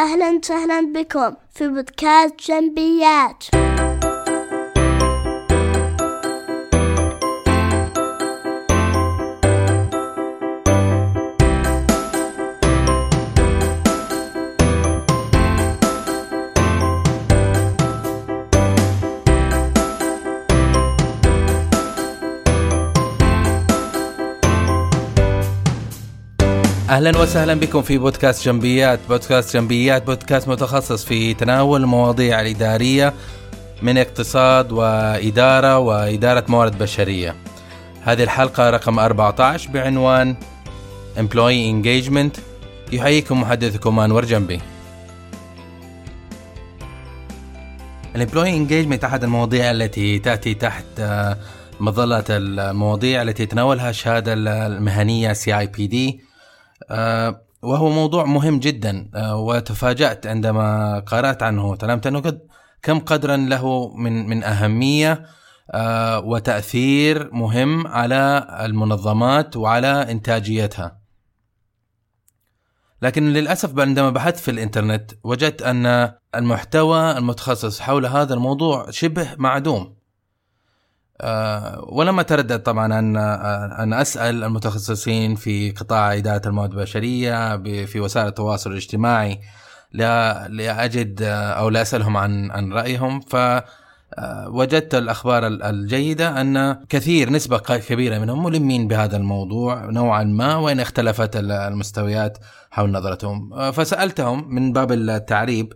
أهلا وسهلا بكم في بودكاست جنبيات. أهلا وسهلا بكم في بودكاست جنبيات، بودكاست جنبيات بودكاست متخصص في تناول المواضيع الإدارية من اقتصاد وإدارة وإدارة موارد بشرية. هذه الحلقة رقم 14 بعنوان Employee Engagement يحييكم محدثكم أنور جنبي. ال employee engagement أحد المواضيع التي تأتي تحت آه، مظلة المواضيع التي تناولها الشهاده المهنية CIPD وهو موضوع مهم جدا. آه، وتفاجأت عندما قرأت عنه وتعلمت أنه قد كم قدرا له من من أهمية آه، وتأثير مهم على المنظمات وعلى إنتاجيتها. لكن للأسف عندما بحثت في الإنترنت وجدت أن المحتوى المتخصص حول هذا الموضوع شبه معدوم. آه، ولم أتردد طبعا أن آه، أن أسأل المتخصصين في قطاع إدارة الموارد البشرية في وسائل التواصل الاجتماعي لأجد آه، أو لأسألهم عن عن رأيهم. ف وجدت الأخبار الجيدة أن كثير نسبة كبيرة منهم ملمين بهذا الموضوع نوعا ما وإن اختلفت المستويات حول نظرتهم. فسألتهم من باب التعريب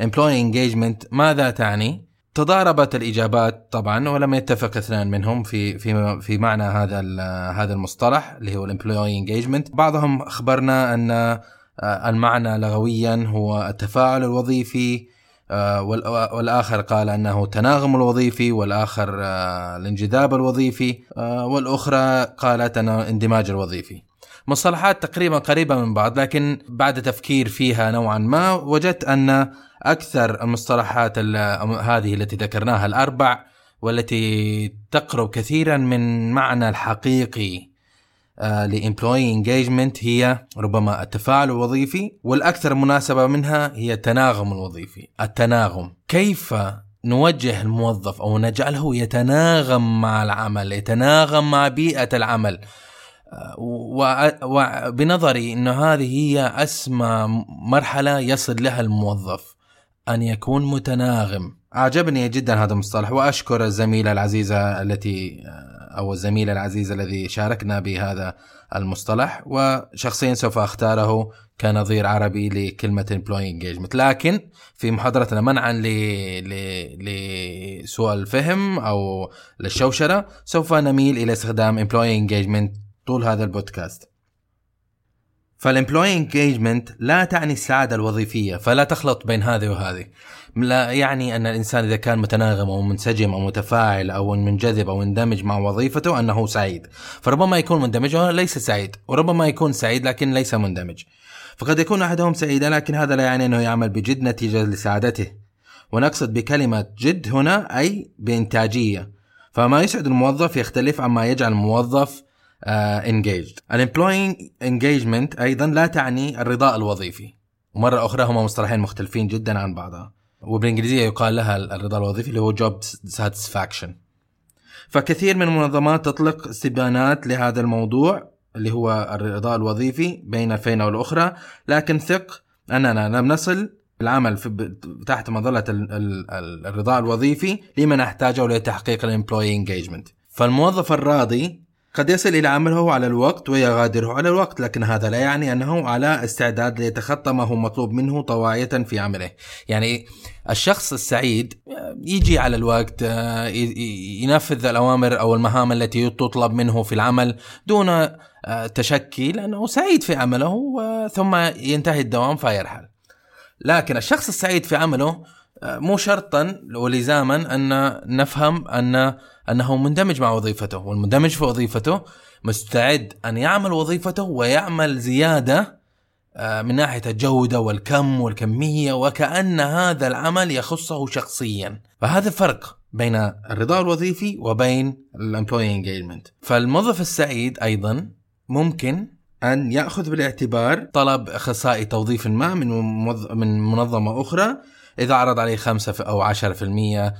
employee engagement ماذا تعني؟ تضاربت الإجابات طبعا ولم يتفق اثنان منهم في في في معنى هذا هذا المصطلح اللي هو ال employee engagement بعضهم أخبرنا أن آه، المعنى لغويا هو التفاعل الوظيفي آه، والآخر قال أنه تناغم الوظيفي والآخر آه، الانجذاب الوظيفي والأخرى قالت أنه اندماج الوظيفي. مصطلحات تقريبا قريبة من بعض لكن بعد تفكير فيها نوعا ما وجدت أن أكثر المصطلحات هذه التي ذكرناها الأربع والتي تقرب كثيرا من معنى الحقيقي ل employee engagement هي ربما التفاعل الوظيفي والأكثر مناسبة منها هي التناغم الوظيفي التناغم. كيف نوجه الموظف أو نجعله يتناغم مع العمل يتناغم مع بيئة العمل؟ وبنظري إنه هذه هي أسمى مرحلة يصل لها الموظف أن يكون متناغم. أعجبني جدا هذا المصطلح وأشكر الزميلة العزيزة التي أو الزميل العزيز الذي شاركنا بهذا المصطلح وشخصيا سوف أختاره كنظير عربي لكلمة employee engagement. لكن في محاضرتنا منعا لسوء الفهم أو للشوشرة سوف نميل إلى استخدام employee engagement طول هذا البودكاست. فال employee engagement لا تعني السعادة الوظيفية فلا تخلط بين هذه وهذه. لا يعني أن الإنسان إذا كان متناغم أو منسجم أو متفاعل أو منجذب أو اندمج مع وظيفته أنه سعيد. فربما يكون مندمج وهو ليس سعيد وربما يكون سعيد لكن ليس مندمج. فقد يكون أحدهم سعيدا لكن هذا لا يعني أنه يعمل بجد نتيجة لسعادته. ونقصد بكلمة جد هنا أي بإنتاجية. فما يسعد الموظف يختلف عما يجعل الموظف engaged ال employee engagement أيضا لا تعني الرضاء الوظيفي. ومرة أخرى هما مصطلحين مختلفين جدا عن بعضها. وبالإنجليزية يقال لها الرضا الوظيفي اللي هو job satisfaction فكثير من المنظمات تطلق استبيانات لهذا الموضوع اللي هو الرضا الوظيفي بين الفين والأخرى. لكن ثق أننا لم نصل بالعمل تحت مظلة الرضا الوظيفي لما نحتاجه لتحقيق ال employee engagement فالموظف الراضي قد يصل إلى عمله على الوقت ويغادره على الوقت لكن هذا لا يعني أنه على استعداد ليتخطى ما هو مطلوب منه طواعية في عمله. يعني الشخص السعيد يجي على الوقت ينفذ الأوامر أو المهام التي تطلب منه في العمل دون تشكي لأنه سعيد في عمله ثم ينتهي الدوام فيرحل. لكن الشخص السعيد في عمله مو شرطا ولزاما أن نفهم أن أنه مندمج مع وظيفته والمندمج في وظيفته مستعد أن يعمل وظيفته ويعمل زيادة آه، من ناحية الجودة والكم والكمية وكأن هذا العمل يخصه شخصيا. فهذا الفرق بين الرضا الوظيفي وبين ال employee engagement فالموظف السعيد أيضا ممكن أن يأخذ بالاعتبار طلب إخصائي توظيف ما من من منظمة أخرى إذا عرض عليه 5 ف- أو 10% ك-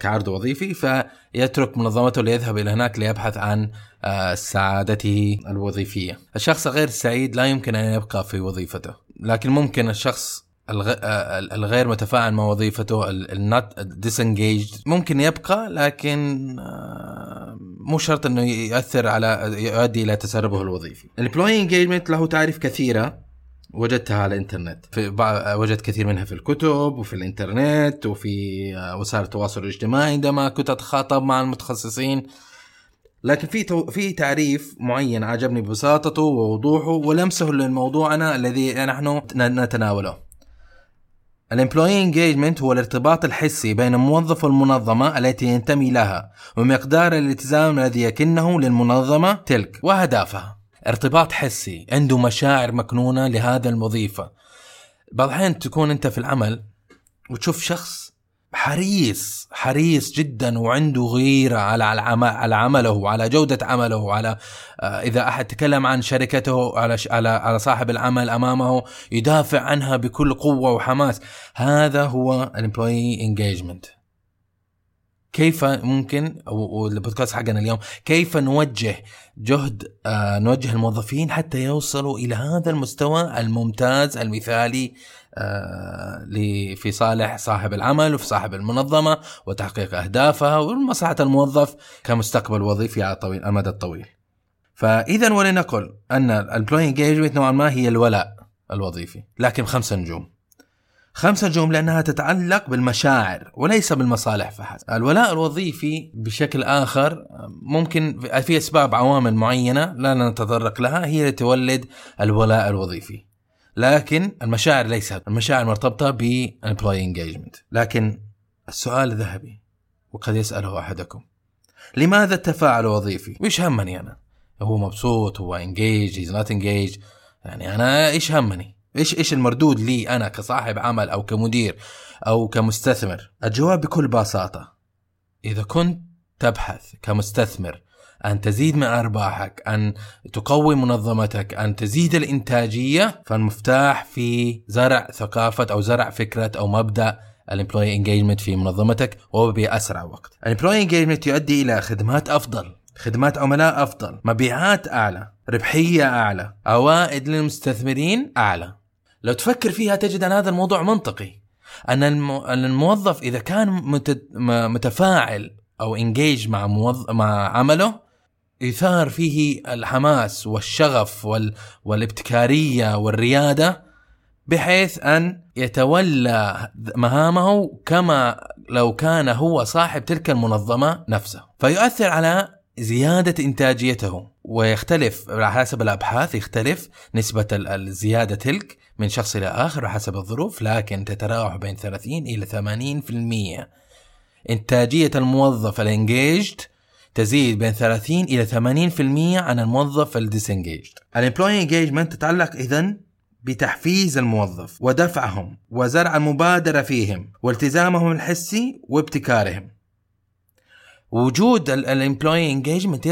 كعرض وظيفي فيترك منظمته ليذهب إلى هناك ليبحث عن آه، سعادته الوظيفية. الشخص الغير سعيد لا يمكن أن يبقى في وظيفته، لكن ممكن الشخص آه، الغير متفاعل مع وظيفته ال not disengaged ممكن يبقى لكن آه، مو شرط إنه يؤثر على يؤدي إلى تسربه الوظيفي. ال employee engagement له تعريف كثيرة وجدتها على الإنترنت. في وجدت كثير منها في الكتب وفي الإنترنت وفي آه، وسائل التواصل الاجتماعي عندما كنت أتخاطب مع المتخصصين. لكن في تو... في تعريف معين عجبني ببساطته ووضوحه ولمسه لموضوعنا الذي نحن نتناوله. ال employee engagement هو الارتباط الحسي بين الموظف والمنظمة التي ينتمي لها ومقدار الالتزام الذي يكنه للمنظمة تلك وأهدافها. ارتباط حسي عنده مشاعر مكنونة لهذا الوظيفة بعض الأحيان تكون أنت في العمل وتشوف شخص حريص حريص جدا وعنده غيرة على على عم- على عمله وعلى جودة عمله وعلى آه، إذا أحد تكلم عن شركته على على على صاحب العمل أمامه يدافع عنها بكل قوة وحماس. هذا هو ال employee engagement كيف ممكن والبودكاست حقنا اليوم كيف نوجه جهد آه نوجه الموظفين حتى يوصلوا إلى هذا المستوى الممتاز المثالي آه في صالح صاحب العمل وفي صاحب المنظمة وتحقيق أهدافها ومصلحه الموظف كمستقبل وظيفي على طويل المدى الطويل. فاذا ولنقل أن ال employee engagement نوعا ما هي الولاء الوظيفي لكن خمسة نجوم. خمسة نجوم لأنها تتعلق بالمشاعر وليس بالمصالح فحسب الولاء الوظيفي بشكل آخر ممكن في أسباب عوامل معينة لا نتطرق لها هي اللي تولد الولاء الوظيفي لكن المشاعر ليست المشاعر مرتبطة بال employee engagement لكن السؤال الذهبي وقد يسأله أحدكم لماذا التفاعل الوظيفي؟ وإيش همني أنا؟ هو مبسوط هو engaged he's not engaged يعني أنا إيش همني؟ إيش إيش المردود لي أنا كصاحب عمل أو كمدير أو كمستثمر؟ الجواب بكل بساطة إذا كنت تبحث كمستثمر أن تزيد من أرباحك، أن تقوي منظمتك، أن تزيد الإنتاجية، فالمفتاح في زرع ثقافة أو زرع فكرة أو مبدأ ال employee engagement في منظمتك وباسرع وقت. ال employee engagement يؤدي إلى خدمات أفضل، خدمات عملاء أفضل، مبيعات أعلى، ربحية أعلى، عوائد للمستثمرين أعلى. لو تفكر فيها تجد أن هذا الموضوع منطقي. أن الموظف إذا كان متفاعل أو انجيج مع موظ... مع عمله يثار فيه الحماس والشغف وال... والابتكارية والريادة بحيث أن يتولى مهامه كما لو كان هو صاحب تلك المنظمة نفسه. فيؤثر على زيادة إنتاجيته ويختلف على حسب الأبحاث يختلف نسبة ال- الزيادة تلك من شخص إلى آخر حسب الظروف لكن تتراوح بين 30 إلى 80% إنتاجية الموظف ال engaged تزيد بين 30 إلى 80% عن الموظف ال disengaged. ال employee engagement تتعلق اذا بتحفيز الموظف ودفعهم وزرع المبادرة فيهم والتزامهم الحسي وابتكارهم. وجود ال employee engagement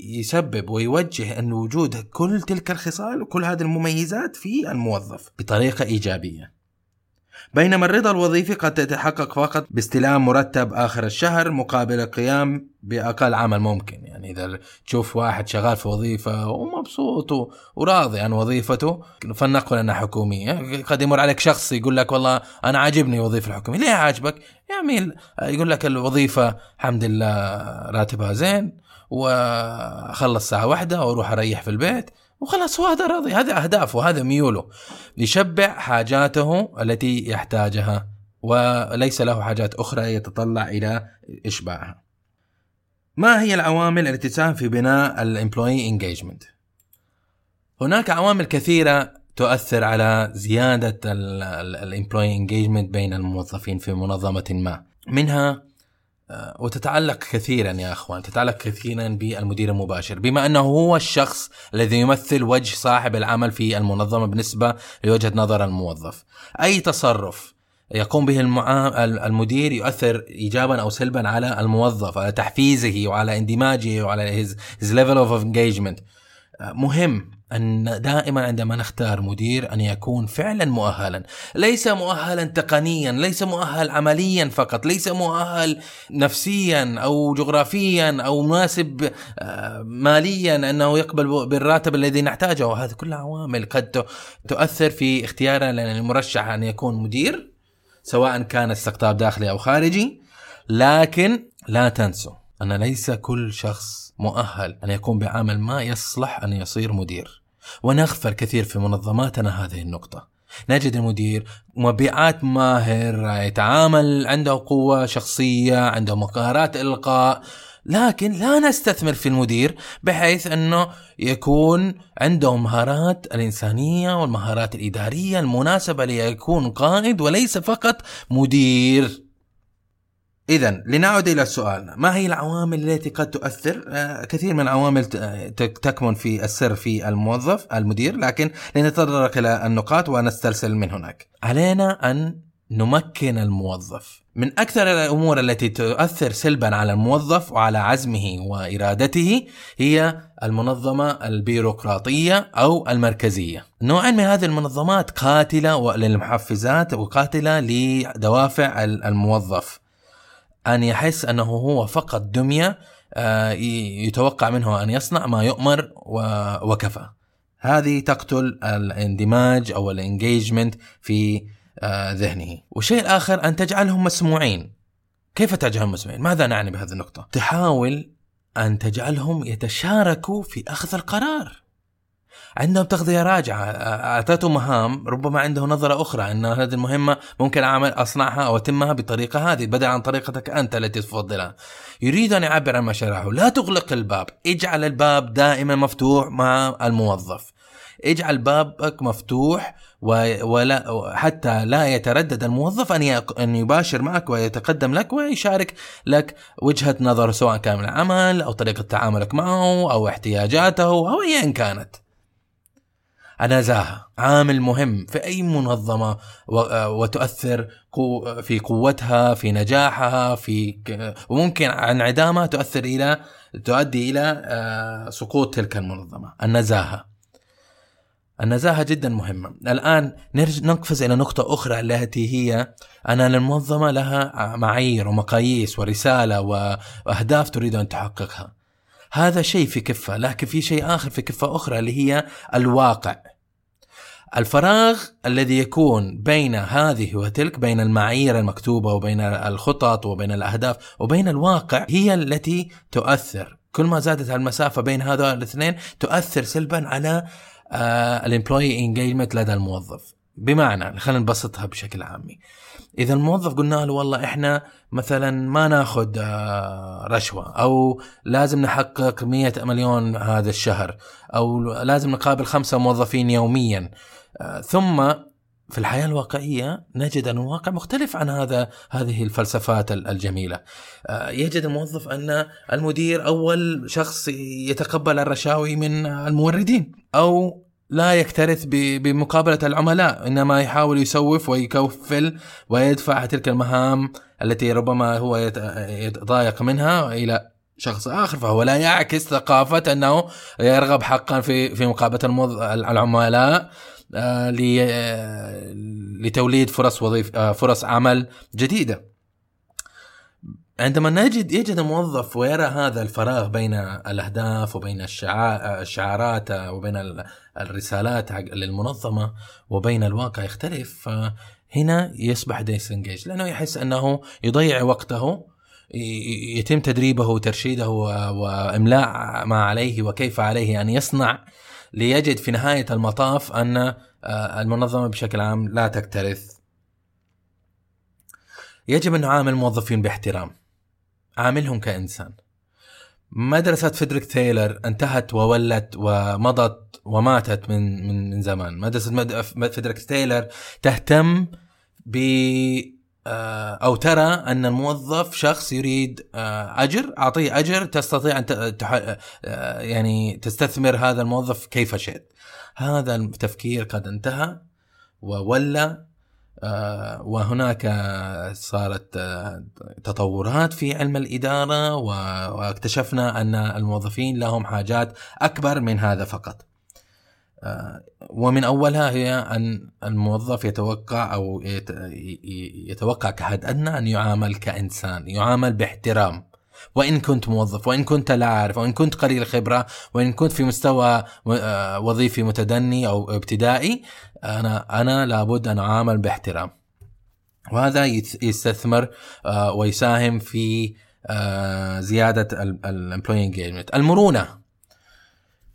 يسبب ويوجه أن وجود كل تلك الخصال وكل هذه المميزات في الموظف بطريقة إيجابية. بينما الرضا الوظيفي قد يتحقق فقط باستلام مرتب آخر الشهر مقابل القيام بأقل عمل ممكن، يعني إذا تشوف واحد شغال في وظيفة ومبسوط وراضي عن وظيفته فلنقل أنها حكومية، قد يمر عليك شخص يقول لك والله أنا عاجبني الوظيفه الحكومية، ليه عاجبك؟ يا عميل يقول لك الوظيفة الحمد لله راتبها زين وأخلص الساعة واحدة وأروح أريح في البيت. وخلاص هو هذا راضي هذا أهدافه وهذا ميوله يشبع حاجاته التي يحتاجها وليس له حاجات أخرى يتطلع إلى إشباعها. ما هي العوامل التي تساهم في بناء ال employee engagement؟ هناك عوامل كثيرة تؤثر على زيادة ال employee engagement بين الموظفين في منظمة ما منها وتتعلق كثيرا يا أخوان تتعلق كثيرا بالمدير المباشر بما أنه هو الشخص الذي يمثل وجه صاحب العمل في المنظمة بالنسبة لوجهة نظر الموظف أي تصرف يقوم به. المدير يؤثر ايجابا أو سلبا على الموظف على تحفيزه وعلى اندماجه وعلى his, his level of engagement آه، مهم أن دائما عندما نختار مدير أن يكون فعلا مؤهلا ليس مؤهلا تقنيا ليس مؤهل عمليا فقط ليس مؤهل نفسيا أو جغرافيا أو مناسب آه، ماليا أنه يقبل بالراتب الذي نحتاجه. وهذه كلها عوامل قد تؤثر في اختيار المرشح أن يكون مدير سواء كان استقطاب داخلي أو خارجي. لكن لا تنسوا أن ليس كل شخص مؤهل أن يكون بعمل ما يصلح أن يصير مدير. ونغفل كثير في منظماتنا هذه النقطة نجد المدير مبيعات ماهر يتعامل عنده قوة شخصية عنده مهارات إلقاء لكن لا نستثمر في المدير بحيث أنه يكون عنده مهارات الإنسانية والمهارات الإدارية المناسبة ليكون قائد وليس فقط مدير. إذا لنعد إلى سؤالنا. ما هي العوامل التي قد تؤثر؟ آه كثير من العوامل تكمن في السر في الموظف المدير لكن لنتطرق إلى النقاط ونسترسل من هناك. علينا أن نمكن الموظف. من أكثر الأمور التي تؤثر سلبا على الموظف وعلى عزمه وإرادته هي المنظمة البيروقراطية أو المركزية. نوعا من هذه المنظمات قاتلة للمحفزات وقاتلة لدوافع الموظف. أن يحس أنه هو فقط دمية آه، يتوقع منه أن يصنع ما يؤمر وكفى هذه تقتل الاندماج أو الانجيجمنت في آه، ذهنه والشيء الآخر أن تجعلهم مسموعين كيف تجعلهم مسموعين؟ ماذا نعني بهذه النقطة؟ تحاول أن تجعلهم يتشاركوا في أخذ القرار عندهم تغذية راجعة. أعطيتهم مهام ربما عنده نظرة أخرى إن هذه المهمة ممكن اعمل أصنعها أو أتمها بالطريقة هذه. بدل عن طريقتك أنت التي تفضلها. يريد أن يعبر عن مشاعره لا تغلق الباب. اجعل الباب دائما مفتوح مع الموظف. اجعل بابك مفتوح ولا حتى لا يتردد الموظف أن أن يباشر معك ويتقدم لك ويشارك لك وجهة نظر سواء كان من العمل أو طريقة تعاملك معه أو احتياجاته أو ايا كانت. النزاهة عامل مهم في أي منظمة وتؤثر في قوتها في نجاحها في وممكن انعدامها تؤثر إلى تؤدي إلى آه، سقوط تلك المنظمة. النزاهة النزاهة جدا مهمة. الآن نقفز إلى نقطة أخرى التي هي أن المنظمة لها معايير ومقاييس ورسالة وأهداف تريد أن تحققها. هذا شيء في كفة لكن في شيء آخر في كفة أخرى اللي هي الواقع. الفراغ الذي يكون بين هذه وتلك بين المعايير المكتوبة وبين الخطط وبين الأهداف وبين الواقع هي التي تؤثر. كل ما زادت المسافة بين هذول الاثنين تؤثر سلبا على ال employee engagement لدى الموظف. بمعنى خلينا نبسطها بشكل عامي. إذا الموظف قلنا له والله إحنا مثلا ما ناخذ آه، رشوة أو لازم نحقق مية مليون هذا الشهر أو لازم نقابل خمسة موظفين يوميا. آه، ثم في الحياة الواقعية نجد أن الواقع مختلف عن هذا هذه الفلسفات الجميلة. آه، يجد الموظف أن المدير أول شخص يتقبل الرشاوي من الموردين أو لا يكترث بمقابلة العملاء إنما يحاول يسوف ويكفل ويدفع تلك المهام التي ربما هو يتضايق منها إلى شخص آخر فهو لا يعكس ثقافة أنه يرغب حقا في في مقابلة العملاء آه، لتوليد فرص وظيف آه، فرص عمل جديدة. عندما نجد يجد الموظف ويرى هذا الفراغ بين الأهداف وبين الشعارات وبين الرسالات للمنظمة وبين الواقع يختلف هنا يصبح ديسنجيج لأنه يحس أنه يضيع وقته يتم تدريبه وترشيده وإملاء ما عليه وكيف عليه أن يصنع ليجد في نهاية المطاف أن آه، المنظمة بشكل عام لا تكترث. يجب أن نعامل الموظفين باحترام. عاملهم كإنسان. مدرسة فريدريك تايلر انتهت وولت ومضت وماتت من من من زمان، مدرسة فريدريك تايلر تهتم ب آه، أو ترى أن الموظف شخص يريد آه، أجر أعطيه أجر تستطيع أن آه، يعني تستثمر هذا الموظف كيف شئت هذا التفكير قد انتهى وولى وهناك صارت تطورات في علم الإدارة واكتشفنا أن الموظفين لهم حاجات أكبر من هذا فقط آه، ومن أولها هي أن الموظف يتوقع ي- يتوقع كحد أدنى أن يعامل كإنسان، يعامل باحترام. وإن كنت موظف وإن كنت لا أعرف وإن كنت قليل الخبرة وإن كنت في مستوى آه، وظيفي متدني أو ابتدائي أنا أنا لابد أن أعامل باحترام. وهذا يستثمر آه، ويساهم في آه، زيادة ال employee engagement. المرونة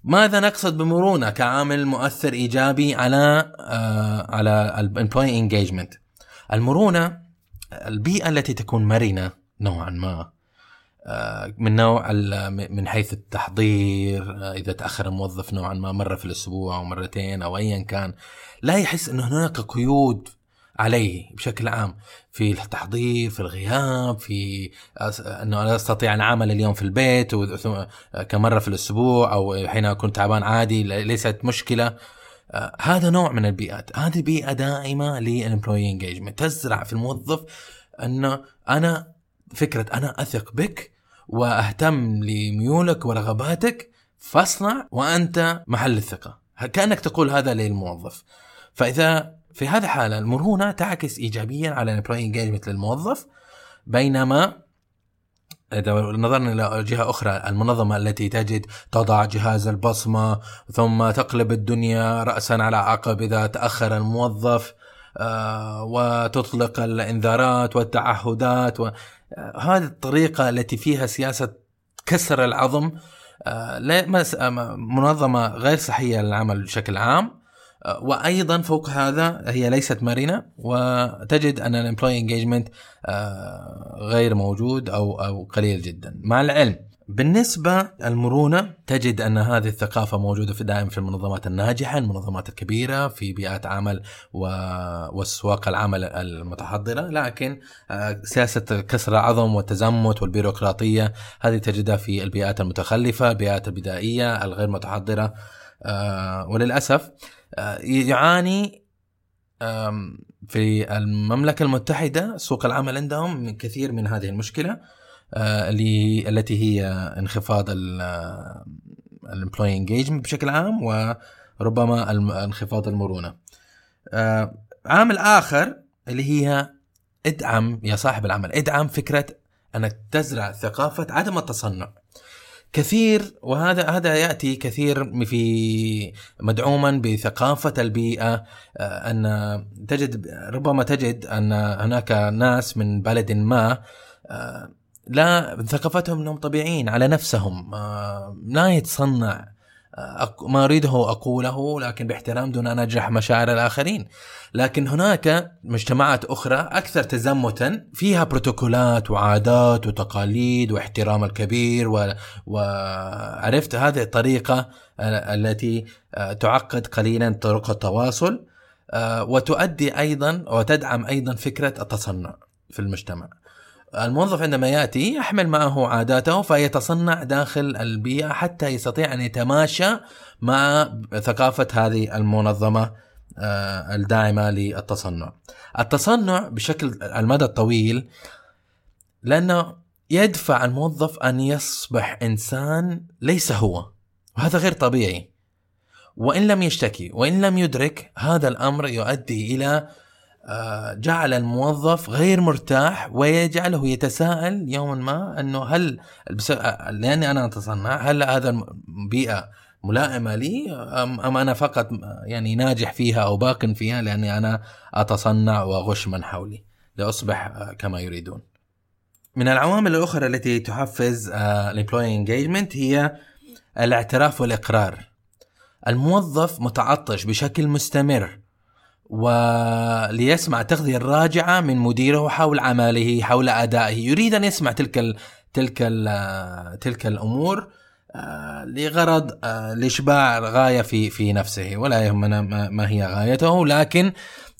ماذا نقصد بمرونة كعامل مؤثر إيجابي على على ال employee engagement؟ المرونة البيئة التي تكون مرنة نوعا ما من نوع من حيث التحضير آه، إذا تأخر الموظف نوعا ما مرة في الأسبوع أو مرتين أو ايا كان لا يحس إن هناك قيود عليه بشكل عام في التحضير في الغياب في إنه أنا أستطيع أن أعمل اليوم في البيت كمرة في الأسبوع أو حين اكون تعبان عادي ليست مشكلة. آه، هذا نوع من البيئات. هذه بيئة داعمة لل employee engagement تزرع في الموظف إنه أنا فكرة أنا أثق بك وأهتم لميولك ورغباتك فاصنع وأنت محل الثقة. كأنك تقول هذا للموظف. فإذا في هذه الحالة المرونه تعكس ايجابيا على ال employee engagement للموظف بينما إذا نظرنا إلى جهة أخرى المنظمة التي تجد تضع جهاز البصمة ثم تقلب الدنيا رأسا على عقب إذا تأخر الموظف. وتطلق الإنذارات والتعهدات. آه، هذه الطريقة التي فيها سياسة كسر العظم آه، آه، منظمة غير صحية للعمل بشكل عام آه، وأيضا فوق هذا هي ليست مرنة وتجد أن ال employee engagement غير موجود أو أو قليل جدا مع العلم بالنسبة المرونة تجد أن هذه الثقافة موجودة في دائما في المنظمات الناجحة المنظمات الكبيرة في بيئات عمل و... وسواق العمل المتحضرة لكن آه، سياسة كسر العظم والتزمت والبيروقراطية هذه تجدها في البيئات المتخلفة البيئات البدائية الغير متحضرة آه، وللأسف آه، يعاني في المملكة المتحدة سوق العمل عندهم من كثير من هذه المشكلة. اللي التي هي انخفاض ال employee engagement بشكل عام وربما انخفاض المرونة. آه، عامل آخر اللي هي ادعم يا صاحب العمل ادعم فكرة أنك تزرع ثقافة عدم التصنع. كثير وهذا هذا يأتي كثير في مدعوما بثقافة البيئة آه، أن تجد ربما تجد أن هناك ناس من بلد ما آه، لا ثقافتهم إنهم طبيعيين على نفسهم. آه، لا يتصنع. آه، ما أريده أقوله لكن باحترام دون أن أجرح مشاعر الآخرين. لكن هناك مجتمعات أخرى أكثر تزمتا فيها بروتوكولات وعادات وتقاليد واحترام الكبير و... وعرفت هذه الطريقة آه، التي آه، تعقد قليلا طرق التواصل آه، وتؤدي أيضا وتدعم أيضا فكرة التصنع في المجتمع. الموظف عندما يأتي يحمل معه عاداته فيتصنع داخل البيئة حتى يستطيع أن يتماشى مع ثقافة هذه المنظمة آه، الداعمة للتصنع. التصنع بشكل المدى الطويل لأنه يدفع الموظف أن يصبح إنسان ليس هو وهذا غير طبيعي. وإن لم يشتكي وإن لم يدرك هذا الأمر يؤدي إلى جعل الموظف غير مرتاح ويجعله يتساءل يوما ما إنه هل آه، لأني أنا أتصنع هل هذا البيئه ملائمة لي ام أم أنا فقط يعني ناجح فيها أو باق فيها لأني أنا أتصنع وأغش من حولي لأصبح آه، كما يريدون. من العوامل الأخرى التي تحفز ال employee engagement هي الاعتراف والإقرار. الموظف متعطش بشكل مستمر وليسمع تغذية راجعة من مديره حول عمله حول أدائه. يريد أن يسمع تلك ال تلك ال تلك الأمور آه، لغرض آه، لإشباع غاية في في نفسه. ولا يهمنا ما هي غايته لكن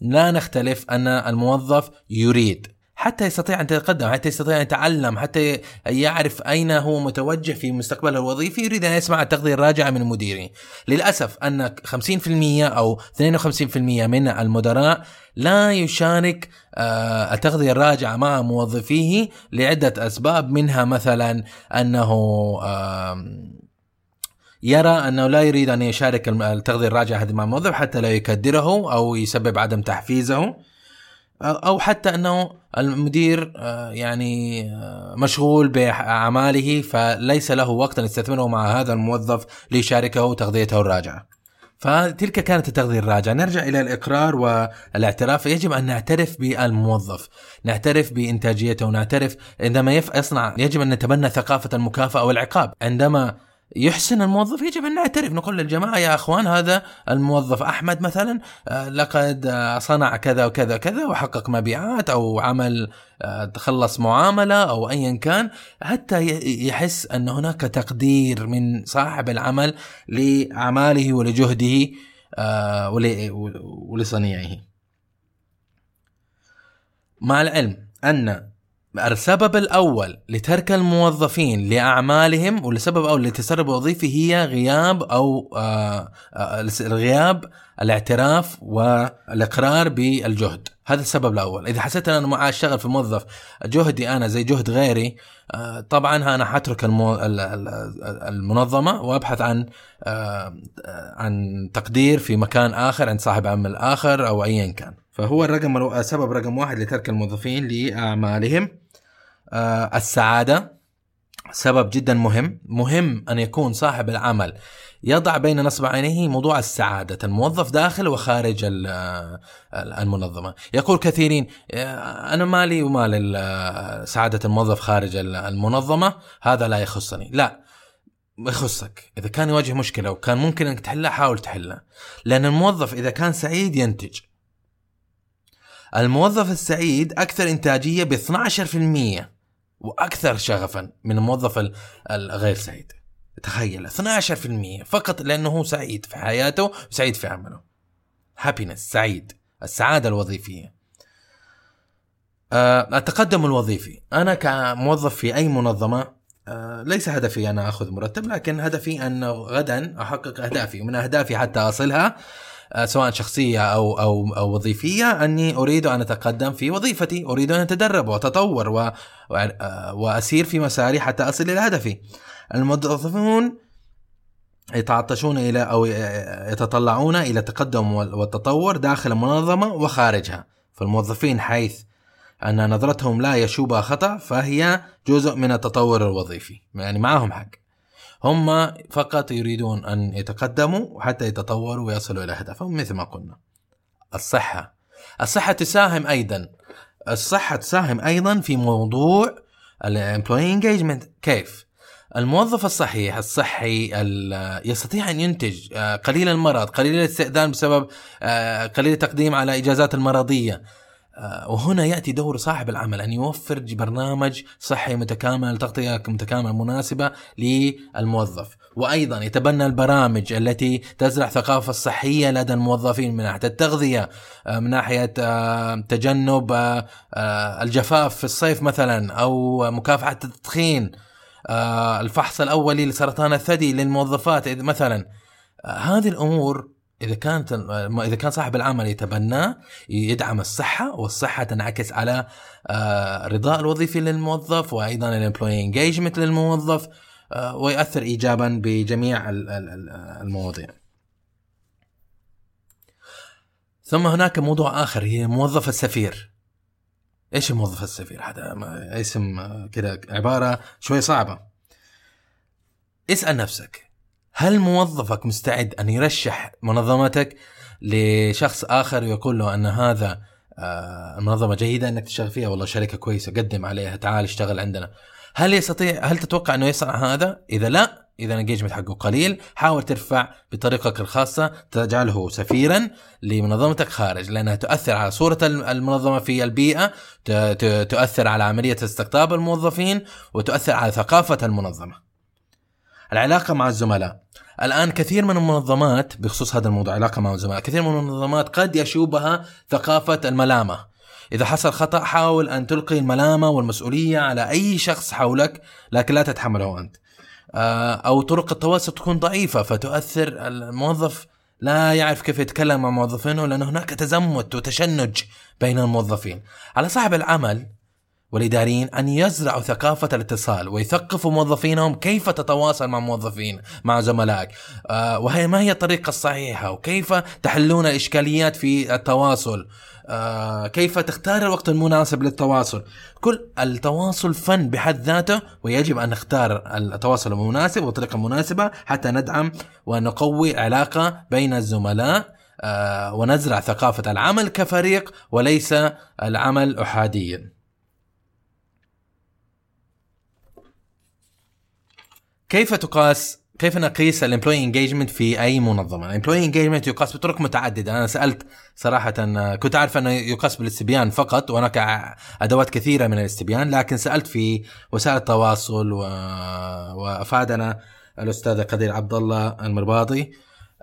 لا نختلف أن الموظف يريد حتى يستطيع أن يتقدم حتى يستطيع أن يتعلم حتى يعرف أين هو متوجه في مستقبله الوظيفي يريد أن يسمع التغذية الراجعة من مديره للأسف أن 50% أو 52% من المدراء لا يشارك آه، التغذية الراجعة مع موظفيه لعدة أسباب منها مثلا أنه يرى أنه لا يريد أن يشارك التغذيه الراجعه هذه مع الموظف حتى لا يكدره أو يسبب عدم تحفيزه. أو حتى أنه المدير آه، يعني آه، مشغول بأعماله فليس له وقت أن يستثمره مع هذا الموظف ليشاركه تغذيته الراجعة. فتلك كانت التغذية الراجعة. نرجع إلى الإقرار والاعتراف. يجب أن نعترف بالموظف نعترف بإنتاجيته ونعترف عندما يصنع يجب أن نتبنى ثقافة المكافأة والعقاب. عندما يحسن الموظف يجب أن نعترف نقول للجماعة يا أخوان هذا الموظف أحمد مثلا آه، لقد آه، صنع كذا وكذا وكذا وحقق مبيعات أو عمل آه، تخلص معاملة أو ايا كان حتى يحس أن هناك تقدير من صاحب العمل لأعماله ولجهده ولصنيعه. مع العلم أن السبب الأول لترك الموظفين لأعمالهم والسبب الأول للتسرب الوظيفي هي غياب أو آه آه غياب الاعتراف والإقرار بالجهد. هذا السبب الأول. إذا حسيت أن أنا ما أشتغل في موظف جهدي أنا زي جهد غيري آه طبعا أنا حترك المو... المنظمة وأبحث عن عن تقدير في مكان آخر عند صاحب عمل آخر أو ايا كان. فهو الرقم سبب رقم واحد لترك الموظفين لأعمالهم. آه السعادة سبب جدا مهم. مهم أن يكون صاحب العمل يضع بين نصب عينيه موضوع السعادة. الموظف داخل وخارج المنظمة. يقول كثيرين آه، أنا مالي ومال سعادة الموظف خارج المنظمة هذا لا يخصني. لا يخصك. إذا كان يواجه مشكلة وكان ممكن أنك تحلها حاول تحلها لأن الموظف إذا كان سعيد ينتج. الموظف السعيد أكثر إنتاجية ب 12% وأكثر شغفا من الموظف الغير سعيد. تخيل 12% فقط لأنه هو سعيد في حياته وسعيد في عمله. هابينس سعيد السعادة الوظيفية. أه التقدم الوظيفي. أنا كموظف في أي منظمة أه ليس هدفي أنا أخذ مرتب لكن هدفي أن غدا أحقق أهدافي ومن أهدافي حتى أصلها آه، سواء شخصية أو أو أو وظيفية أني أريد أن أتقدم في وظيفتي، أريد أن أتدرب وأتطور و آه، وأسير في مساري حتى أصل إلى هدفي. الموظفون يتعطشون إلى أو يتطلعون إلى التقدم والتطور داخل المنظمه وخارجها، فالموظفين حيث أن نظرتهم لا يشوبها خطأ فهي جزء من التطور الوظيفي، يعني معهم حق. هم فقط يريدون أن يتقدموا حتى يتطوروا ويصلوا إلى أهدافهم مثل ما قلنا. الصحة. الصحة تساهم أيضا. الصحة تساهم أيضا في موضوع ال employee engagement كيف؟ الموظف الصحيح الصحي يستطيع أن ينتج آه، قليل المرض قليل الاستئذان بسبب آه، قليل التقديم على إجازات المرضية. وهنا يأتي دور صاحب العمل أن يوفر برنامج صحي متكامل تغطية متكاملة مناسبة للموظف. وأيضا يتبنى البرامج التي تزرع ثقافة صحية لدى الموظفين من ناحية التغذية آه، من ناحية آه، تجنب الجفاف في الصيف مثلا أو مكافحة التدخين. الفحص الأولي لسرطان الثدي للموظفات مثلا. هذه الأمور إذا كانت إذا كان صاحب العمل يتبناه يدعم الصحة والصحة تنعكس على الرضاء آه، الوظيفي للموظف وأيضا ال employee engagement للموظف آه، ويؤثر ايجابا بجميع المواضيع. ثم هناك موضوع آخر هي موظف السفير. إيش موظف السفير؟ هذا اسم كذا عبارة شوي صعبة. اسأل نفسك هل موظفك مستعد أن يرشح منظمتك لشخص آخر ويقول له أن هذا آه، منظمه جيدة أنك تشتغل فيها؟ والله شركة كويسة قدم عليها تعال اشتغل عندنا. هل يستطيع هل تتوقع أنه يصنع هذا؟ إذا لا إذا الانجيجمنت حقه قليل حاول ترفع بطريقتك الخاصة تجعله سفيرا لمنظمتك خارج لأنها تؤثر على صورة المنظمة في البيئة تؤثر على عملية استقطاب الموظفين وتؤثر على ثقافة المنظمة. العلاقة مع الزملاء. الآن كثير من المنظمات بخصوص هذا الموضوع علاقة مع الزملاء كثير من المنظمات قد يشوبها ثقافة الملامة. إذا حصل خطأ حاول أن تلقي الملامة والمسؤولية على أي شخص حولك لكن لا تتحمله أنت. آه، أو طرق التواصل تكون ضعيفة فتؤثر الموظف لا يعرف كيف يتكلم مع موظفينه لأن هناك تزمت وتشنج بين الموظفين. على صاحب العمل والإداريين أن يزرعوا ثقافة الاتصال ويثقفوا موظفينهم كيف تتواصل مع موظفين مع زملائك. آه وهي ما هي الطريقة الصحيحة؟ وكيف تحلون الإشكاليات في التواصل؟ آه كيف تختار الوقت المناسب للتواصل؟ كل التواصل فن بحد ذاته ويجب أن نختار التواصل المناسب والطريقة المناسبة حتى ندعم ونقوي علاقة بين الزملاء آه ونزرع ثقافة العمل كفريق وليس العمل أحاديا. كيف تقاس كيف نقيس ال employee engagement في أي منظمة؟ ال employee engagement يقاس بطرق متعددة، أنا سألت صراحة كنت عارف أنه يقاس بالاستبيان فقط وهناك أدوات كثيرة من الاستبيان، لكن سألت في وسائل التواصل و... وأفادنا الأستاذ قدير عبد الله المرباطي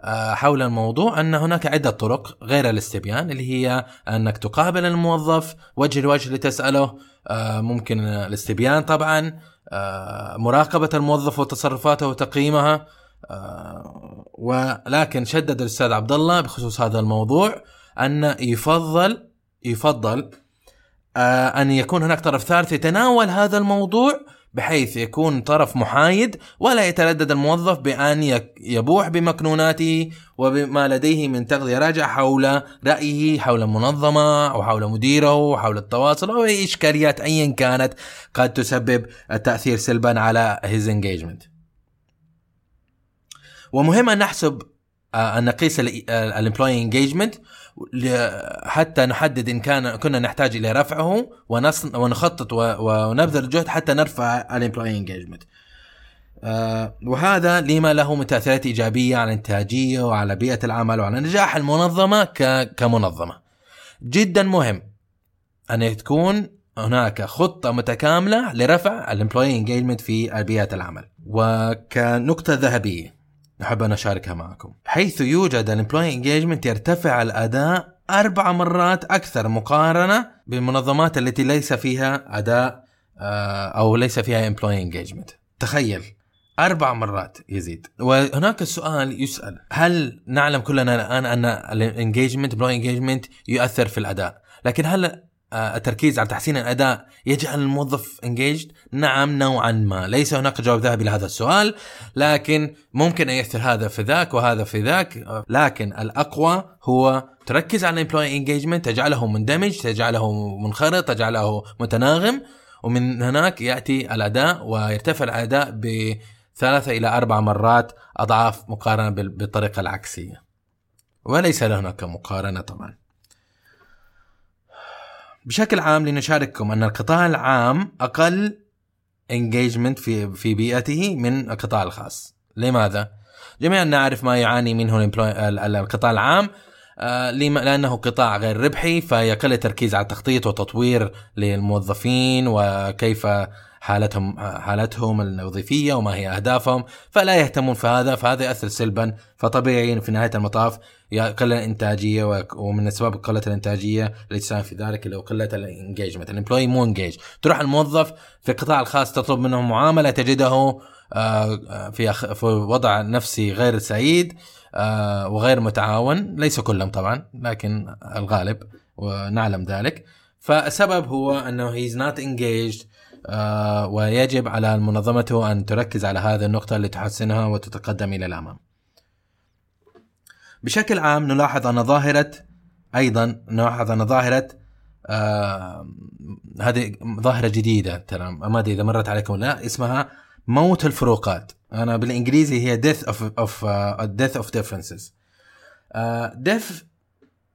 آه، حول الموضوع أن هناك عدة طرق غير الاستبيان اللي هي أنك تقابل الموظف وجه لوجه لتسأله آه، ممكن الاستبيان طبعا آه، مراقبة الموظف وتصرفاته وتقييمها آه، ولكن شدد الأستاذ عبد الله بخصوص هذا الموضوع أن يفضل يفضل آه، أن يكون هناك طرف ثالث يتناول هذا الموضوع بحيث يكون طرف محايد ولا يتردد الموظف بأن يبوح بمكنوناته وبما لديه من تغذية راجعة حول رأيه حول المنظمة أو حول مديره أو حول التواصل أو أي إشكاليات أيا كانت قد تسبب التأثير سلبا على his engagement. ومهم أن نحسب نقيس ال employee engagement حتى نحدد إن كان كنا نحتاج إلى رفعه ونخطط ونبذل جهد حتى نرفع ال employee engagement آه، وهذا لما له من تاثيرات إيجابية على الإنتاجية وعلى بيئة العمل وعلى نجاح المنظمة كمنظمة. جدا مهم أن تكون هناك خطة متكاملة لرفع ال employee engagement في بيئة العمل. وكنقطة ذهبية نحب أن نشاركها معكم. حيث يوجد ال employee engagement يرتفع الأداء أربع مرات أكثر مقارنة بالمنظمات التي ليس فيها أداء آه، أو ليس فيها employee engagement تخيل أربع مرات يزيد. وهناك السؤال يسأل هل نعلم كلنا الآن أن ال engagement employee engagement يؤثر في الأداء؟ لكن هل التركيز على تحسين الأداء يجعل الموظف engaged؟ نعم نوعا ما، ليس هناك جواب ذهبي لهذا السؤال، لكن ممكن أن ياثر هذا في ذاك وهذا في ذاك، لكن الأقوى هو تركز على ال employee engagement تجعله مندمج، تجعله منخرط، تجعله متناغم، ومن هناك يأتي الأداء ويرتفع الأداء بثلاثة إلى أربع مرات أضعاف مقارنة بالطريقة العكسية. وليس هناك مقارنة طبعا. بشكل عام لنشارككم أن القطاع العام أقل انجيجمنت في في بيئته من القطاع الخاص. لماذا؟ جميعا نعرف ما يعاني منه القطاع العام آه، لأنه قطاع غير ربحي فيقل التركيز على التخطيط وتطوير للموظفين وكيف حالتهم حالتهم الوظيفية وما هي أهدافهم فلا يهتمون في هذا فهذا ياثر سلبا فطبيعي في نهاية المطاف يقل الانتاجيه ومن اسباب قلة الإنتاجية اللي تساهم في ذلك اللي هو قلة ال engagement ال employee مو engaged. تروح الموظف في القطاع الخاص تطلب منه معاملة تجده آه، في في وضع نفسي غير سعيد آه، وغير متعاون. ليس كلهم طبعا لكن الغالب ونعلم ذلك. فالسبب هو أنه he's not آه، ويجب على منظمته أن تركز على هذه النقطة لتحسنها وتتقدم إلى الأمام. بشكل عام نلاحظ أن ظاهرة أيضا نلاحظ أن ظاهرة آه هذه ظاهرة جديدة ترى ما أدري إذا مرت عليكم ولا لا اسمها موت الفروقات أنا بالإنجليزي هي death of, of uh, death of differences uh, death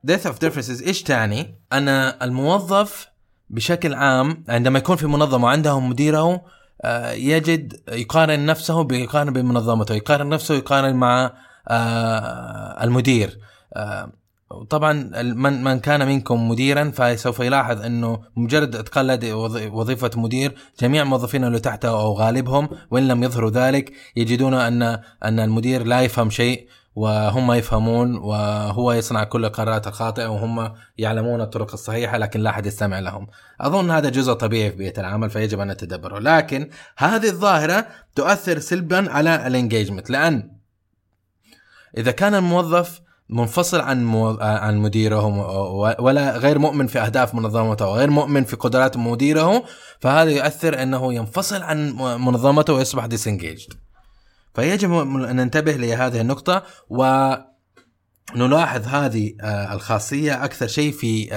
death of differences إيش تعني؟ أن الموظف بشكل عام عندما يكون في منظمة وعندهم مديره آه، يجد يقارن نفسه بيقارن بمنظمته يقارن نفسه يقارن مع المدير. آه، طبعا من من كان منكم مديرا فسوف يلاحظ إنه مجرد اتقلد وظيفة مدير جميع الموظفين اللي تحته أو غالبهم وإن لم يظهروا ذلك يجدون ان أن المدير لا يفهم شيء وهم يفهمون وهو يصنع كل القرارات الخاطئة وهم يعلمون الطرق الصحيحة لكن لا أحد يستمع لهم. أظن هذا جزء طبيعي في بيئة العمل فيجب أن نتدبره. لكن هذه الظاهرة تؤثر سلبا على ال engagement لأن إذا كان الموظف منفصل عن مو... عن مديره ولا غير مؤمن في أهداف منظمته وغير مؤمن في قدرات مديره فهذا يؤثر أنه ينفصل عن منظمته ويصبح disengaged فيجب أن ننتبه لهذه النقطة و نلاحظ هذه آه، الخاصية أكثر شيء في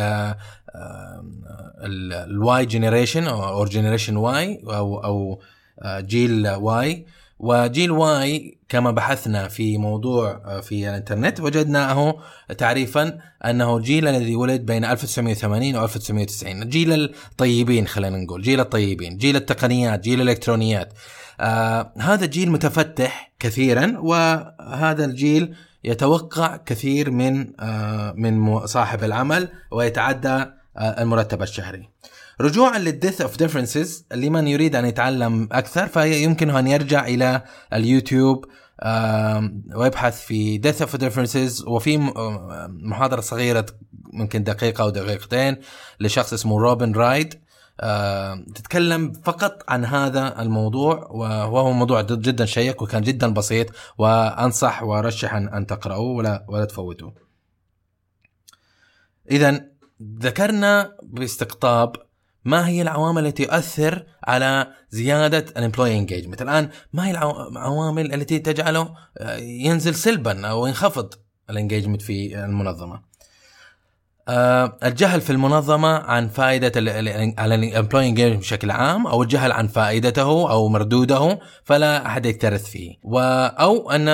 ال Y generation أو generation Y أو أو آه، جيل Y وجيل Y كما بحثنا في موضوع آه، في الانترنت وجدناه تعريفا أنه الجيل الذي ولد بين 1980 و 1990 جيل الطيبين خلينا نقول جيل الطيبين جيل التقنيات جيل الإلكترونيات. آه هذا جيل متفتح كثيرا وهذا الجيل يتوقع كثير من آه من صاحب العمل ويتعدى آه المرتب الشهري. رجوعا لل death of differences لمن يريد أن يتعلم أكثر فيمكنه أن يرجع إلى اليوتيوب ويبحث في death of differences وفي محاضرة صغيرة ممكن دقيقة أو دقيقتين لشخص اسمه روبن رايد تتكلم فقط عن هذا الموضوع وهو موضوع جدا شيق وكان جدا بسيط وأنصح وأرشح أن تقرأوه ولا ولا تفوتوه. اذا ذكرنا باستقطاب ما هي العوامل التي تؤثر على زيادة ال employee engagement الآن ما هي العوامل التي تجعله آه، ينزل سلبا أو ينخفض ال engagement في المنظمة؟ آه، الجهل في المنظمة عن فائدة على ال employee engagement بشكل عام أو الجهل عن فائدته أو مردوده فلا أحد يكترث فيه. أو أن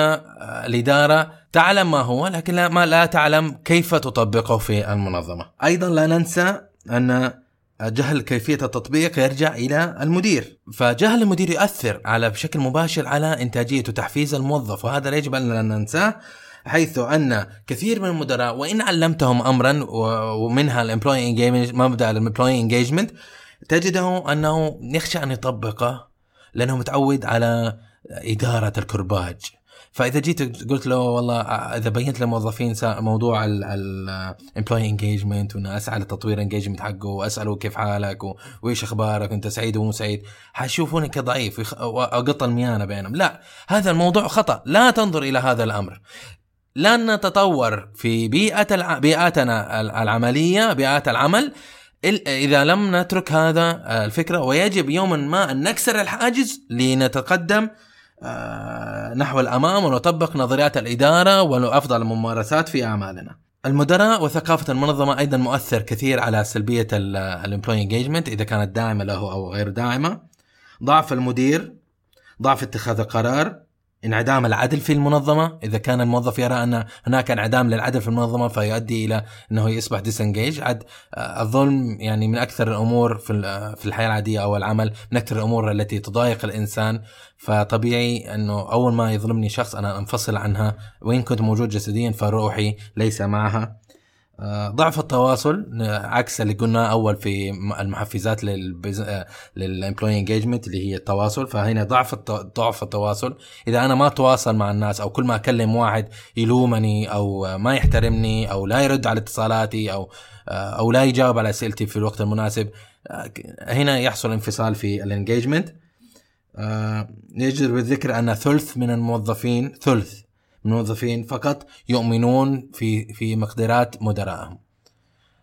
الإدارة تعلم ما هو لكن ما لا تعلم كيف تطبقه في المنظمة. أيضا لا ننسى أن جهل كيفية التطبيق يرجع إلى المدير. فجهل المدير يؤثر على بشكل مباشر على إنتاجية وتحفيز الموظف وهذا لا يجب أن ننساه حيث أن كثير من المدراء وإن علمتهم امرا ومنها ال employee مبدأ ال employee engagement تجده أنه يخشى أن يطبقه لأنه متعود على إدارة الكرباج. فإذا جيت قلت له والله إذا بينت للموظفين موضوع ال employee engagement وإنه اسعى لتطوير engagement حقه وأسأله كيف حالك وإيش أخبارك أنت سعيد ومو سعيد حيشوفوني كضعيف وأقط الميانة بينهم. لا هذا الموضوع خطأ. لا تنظر إلى هذا الأمر. لن نتطور في بيئة الع... بيئاتنا العملية بيئات العمل إذا لم نترك هذا الفكرة. ويجب يوما ما أن نكسر الحاجز لنتقدم آه، نحو الأمام ونطبق نظريات الإدارة وافضل الممارسات في أعمالنا. المدراء وثقافة المنظمة أيضا مؤثر كثير على سلبية ال employee engagement إذا كانت داعمة له أو غير داعمة. ضعف المدير، ضعف اتخاذ القرار، انعدام العدل في المنظمة. إذا كان الموظف يرى أن هناك انعدام للعدل في المنظمة فيؤدي إلى إنه يصبح disengaged الظلم يعني من أكثر الأمور في في الحياة العادية أو العمل من أكثر الأمور التي تضايق الإنسان. فطبيعي إنه أول ما يظلمني شخص أنا أنفصل عنها. وإن كنت موجود جسديا فروحي ليس معها. ضعف التواصل عكس اللي قلنا أول في المحفزات لل employee engagement اللي هي التواصل. فهنا ضعف ضعف التواصل. إذا أنا ما أتواصل مع الناس أو كل ما أكلم واحد يلومني أو ما يحترمني أو لا يرد على اتصالاتي أو آه، أو لا يجاوب على أسئلتي في الوقت المناسب آه، هنا يحصل انفصال في ال engagement يجدر بالذكر أن ثلث من الموظفين ثلث الموظفين فقط يؤمنون في في مقدرات مدراءهم.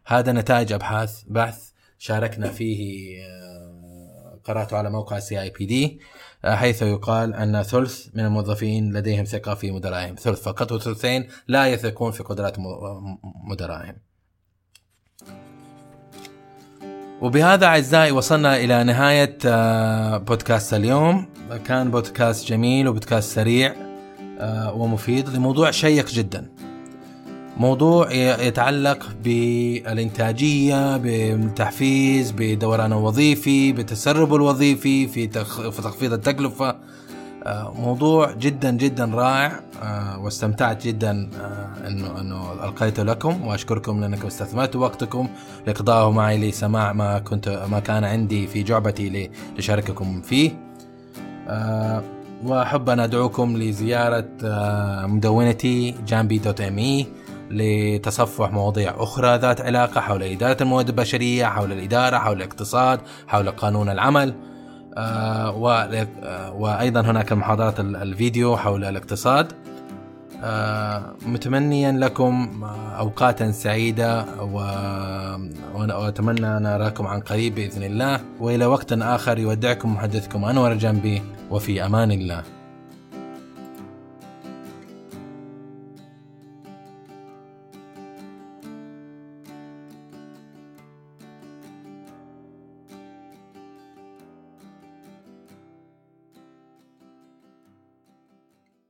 هذا نتائج أبحاث بحث شاركنا فيه آه، قرأته على موقع CIPD حيث يقال أن ثلث من الموظفين لديهم ثقة في مدرائهم ثلث فقط وثلثين لا يثقون في قدرات مدرائهم وبهذا أعزائي وصلنا إلى نهاية آه، بودكاست اليوم. كان بودكاست جميل وبودكاست سريع. ومفيد لموضوع شيق جدا. موضوع يتعلق بالإنتاجية بالتحفيز بدوران الوظيفي بالتسرب الوظيفي في تخفيض التكلفة. آه، موضوع جدا جدا رائع. آه، واستمتعت جدا انه إنه ألقيته لكم. وأشكركم لأنكم استثمرتوا وقتكم. لاقضائه معي لسماع ما كنت ما كان عندي في جعبتي لشارككم فيه. وأحب أن أدعوكم لزيارة آه، مدونتي جامبي دوت إم إي لتصفح مواضيع أخرى ذات علاقة حول إدارة الموارد البشرية، حول الإدارة، حول الاقتصاد، حول قانون العمل. آه، آه، وأيضا هناك المحاضرات الفيديو حول الاقتصاد. آه، متمنيا لكم اوقاتا سعيدة. واتمنى أن أراكم عن قريب بإذن الله وإلى وقت آخر يودعكم محدثكم أنور جنبي وفي أمان الله